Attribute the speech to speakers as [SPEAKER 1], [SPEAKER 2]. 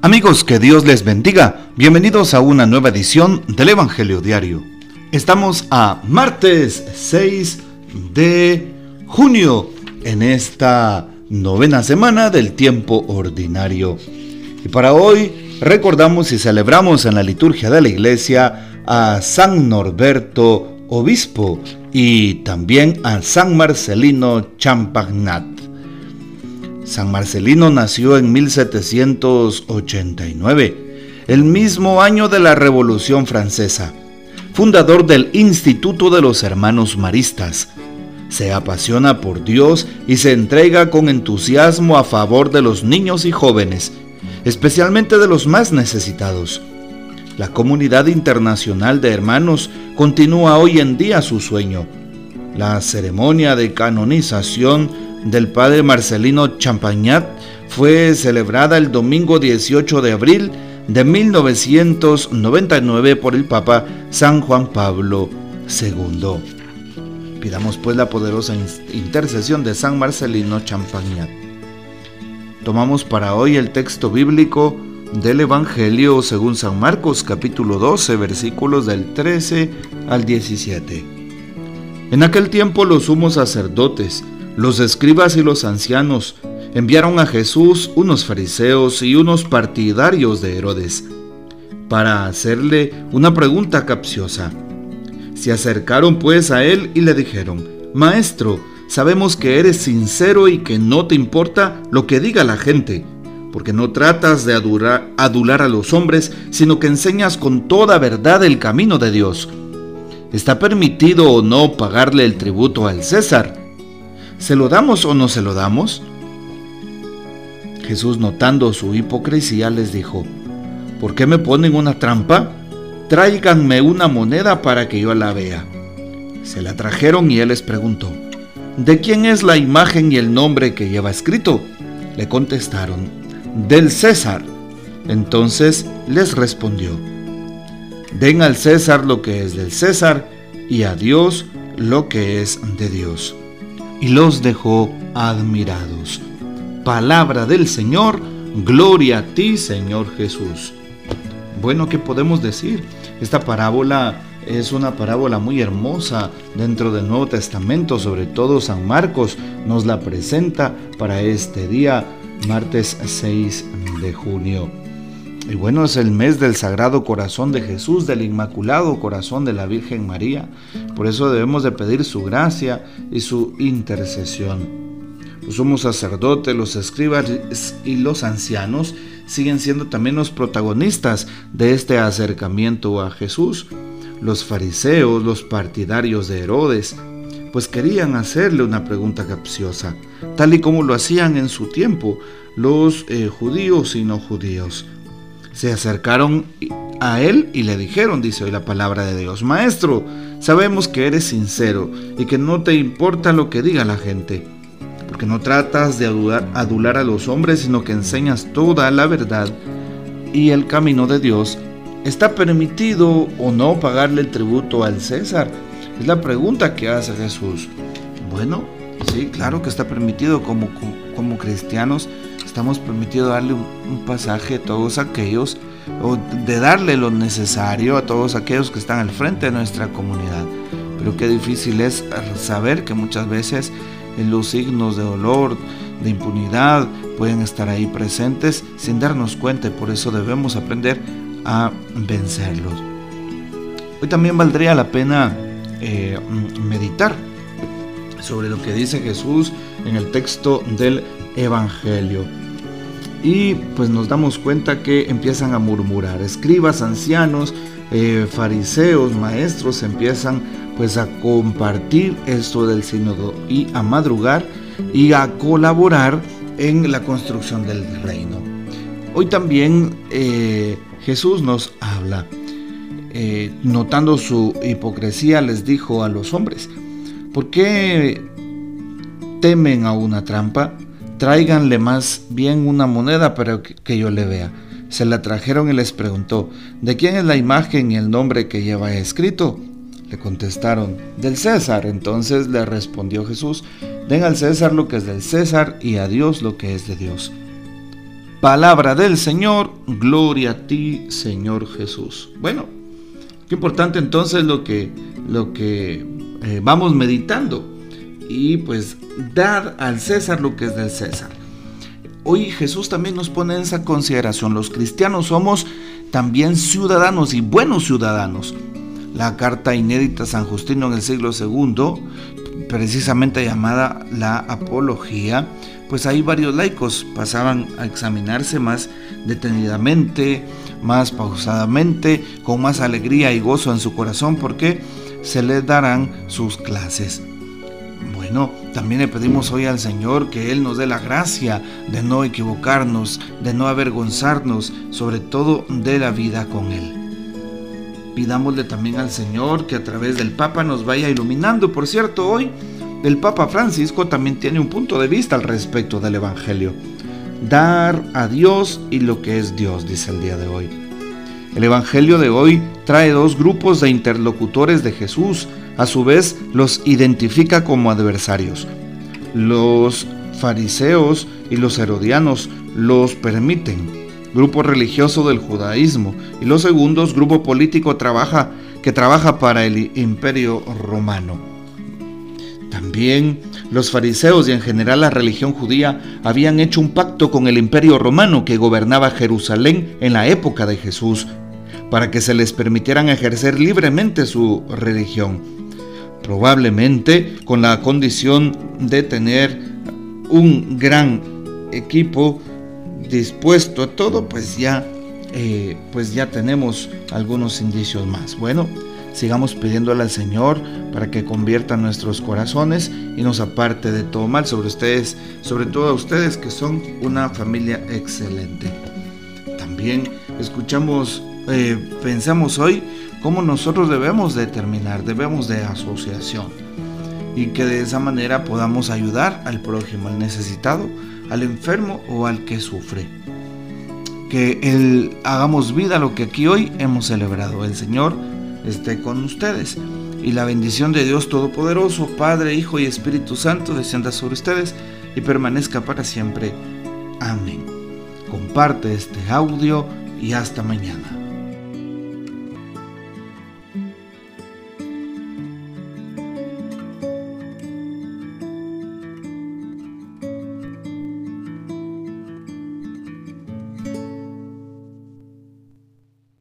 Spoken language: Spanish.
[SPEAKER 1] Amigos, que Dios les bendiga. Bienvenidos a una nueva edición del Evangelio Diario. Estamos a martes 6 de junio en esta novena semana del tiempo ordinario. Y para hoy recordamos y celebramos en la liturgia de la iglesia a San Norberto, obispo, y también a San Marcelino Champagnat. San Marcelino nació en 1789, el mismo año de la Revolución Francesa, fundador del Instituto de los Hermanos Maristas. Se apasiona por Dios y se entrega con entusiasmo a favor de los niños y jóvenes, especialmente de los más necesitados. La comunidad internacional de hermanos continúa hoy en día su sueño. La ceremonia de canonización del padre Marcelino Champagnat fue celebrada el domingo 18 de abril de 1999 por el Papa San Juan Pablo II. Pidamos pues la poderosa intercesión de San Marcelino Champagnat. Tomamos para hoy el texto bíblico del Evangelio según San Marcos capítulo 12 versículos del 13 al 17. En aquel tiempo los sumos sacerdotes los escribas y los ancianos enviaron a Jesús unos fariseos y unos partidarios de Herodes para hacerle una pregunta capciosa. Se acercaron pues a él y le dijeron, Maestro, sabemos que eres sincero y que no te importa lo que diga la gente, porque no tratas de adular, a los hombres, sino que enseñas con toda verdad el camino de Dios. ¿Está permitido o no pagarle el tributo al César? ¿Se lo damos o no se lo damos? Jesús, notando su hipocresía, les dijo, ¿por qué me ponen una trampa? Tráiganme una moneda para que yo la vea. Se la trajeron y él les preguntó, ¿de quién es la imagen y el nombre que lleva escrito? Le contestaron, del César. Entonces les respondió, den al César lo que es del César y a Dios lo que es de Dios y los dejó admirados. Palabra del Señor, gloria a ti Señor Jesús. Bueno, ¿qué podemos decir? Esta parábola es una parábola muy hermosa dentro del Nuevo Testamento, sobre todo San Marcos nos la presenta para este día, martes 6 de junio. Y bueno, es el mes del Sagrado Corazón de Jesús, del Inmaculado Corazón de la Virgen María. Por eso debemos de pedir su gracia y su intercesión. Los sumos sacerdotes, los escribas y los ancianos siguen siendo también los protagonistas de este acercamiento a Jesús. Los fariseos, los partidarios de Herodes, pues querían hacerle una pregunta capciosa, tal y como lo hacían en su tiempo los eh, judíos y no judíos se acercaron a él y le dijeron, dice hoy la palabra de Dios, Maestro, sabemos que eres sincero y que no te importa lo que diga la gente, porque no tratas de adular, a los hombres, sino que enseñas toda la verdad y el camino de Dios. ¿Está permitido o no pagarle el tributo al César? Es la pregunta que hace Jesús. Bueno, sí, claro que está permitido como, como cristianos estamos permitidos darle un, pasaje a todos aquellos, o de darle lo necesario a todos aquellos que están al frente de nuestra comunidad. Pero qué difícil es saber que muchas veces los signos de dolor, de impunidad, pueden estar ahí presentes sin darnos cuenta y por eso debemos aprender a vencerlos. Hoy también valdría la pena eh, meditar sobre lo que dice Jesús en el texto del Evangelio y pues nos damos cuenta que empiezan a murmurar. Escribas, ancianos, eh, fariseos, maestros empiezan pues a compartir esto del sínodo y a madrugar y a colaborar en la construcción del reino. Hoy también eh, Jesús nos habla. Eh, notando su hipocresía les dijo a los hombres, ¿por qué temen a una trampa? Tráiganle más bien una moneda para que, yo le vea. Se la trajeron y les preguntó, ¿de quién es la imagen y el nombre que lleva escrito? Le contestaron, del César. Entonces le respondió Jesús, den al César lo que es del César y a Dios lo que es de Dios. Palabra del Señor, gloria a ti, Señor Jesús. Bueno, qué importante entonces lo que, lo que eh, vamos meditando. Y pues dar al César lo que es del César. Hoy Jesús también nos pone en esa consideración. Los cristianos somos también ciudadanos y buenos ciudadanos. La carta inédita San Justino en el siglo II, precisamente llamada la Apología, pues ahí varios laicos pasaban a examinarse más detenidamente, más pausadamente, con más alegría y gozo en su corazón, porque se les darán sus clases. Bueno, también le pedimos hoy al Señor que Él nos dé la gracia de no equivocarnos, de no avergonzarnos, sobre todo de la vida con Él. Pidámosle también al Señor que a través del Papa nos vaya iluminando. Por cierto, hoy el Papa Francisco también tiene un punto de vista al respecto del Evangelio. Dar a Dios y lo que es Dios, dice el día de hoy. El Evangelio de hoy trae dos grupos de interlocutores de Jesús, a su vez los identifica como adversarios. Los fariseos y los herodianos los permiten, grupo religioso del judaísmo, y los segundos, grupo político trabaja, que trabaja para el imperio romano. También los fariseos y en general la religión judía habían hecho un pacto con el imperio romano que gobernaba Jerusalén en la época de Jesús, para que se les permitieran ejercer libremente su religión, probablemente con la condición de tener un gran equipo dispuesto a todo, pues ya, eh, pues ya tenemos algunos indicios más. Bueno, sigamos pidiéndole al Señor para que convierta nuestros corazones y nos aparte de todo mal sobre ustedes, sobre todo a ustedes que son una familia excelente. También escuchamos, eh, pensamos hoy cómo nosotros debemos determinar, debemos de asociación y que de esa manera podamos ayudar al prójimo, al necesitado, al enfermo o al que sufre. Que hagamos vida lo que aquí hoy hemos celebrado. El Señor esté con ustedes. Y la bendición de Dios Todopoderoso, Padre, Hijo y Espíritu Santo, descienda sobre ustedes y permanezca para siempre. Amén. Comparte este audio y hasta mañana.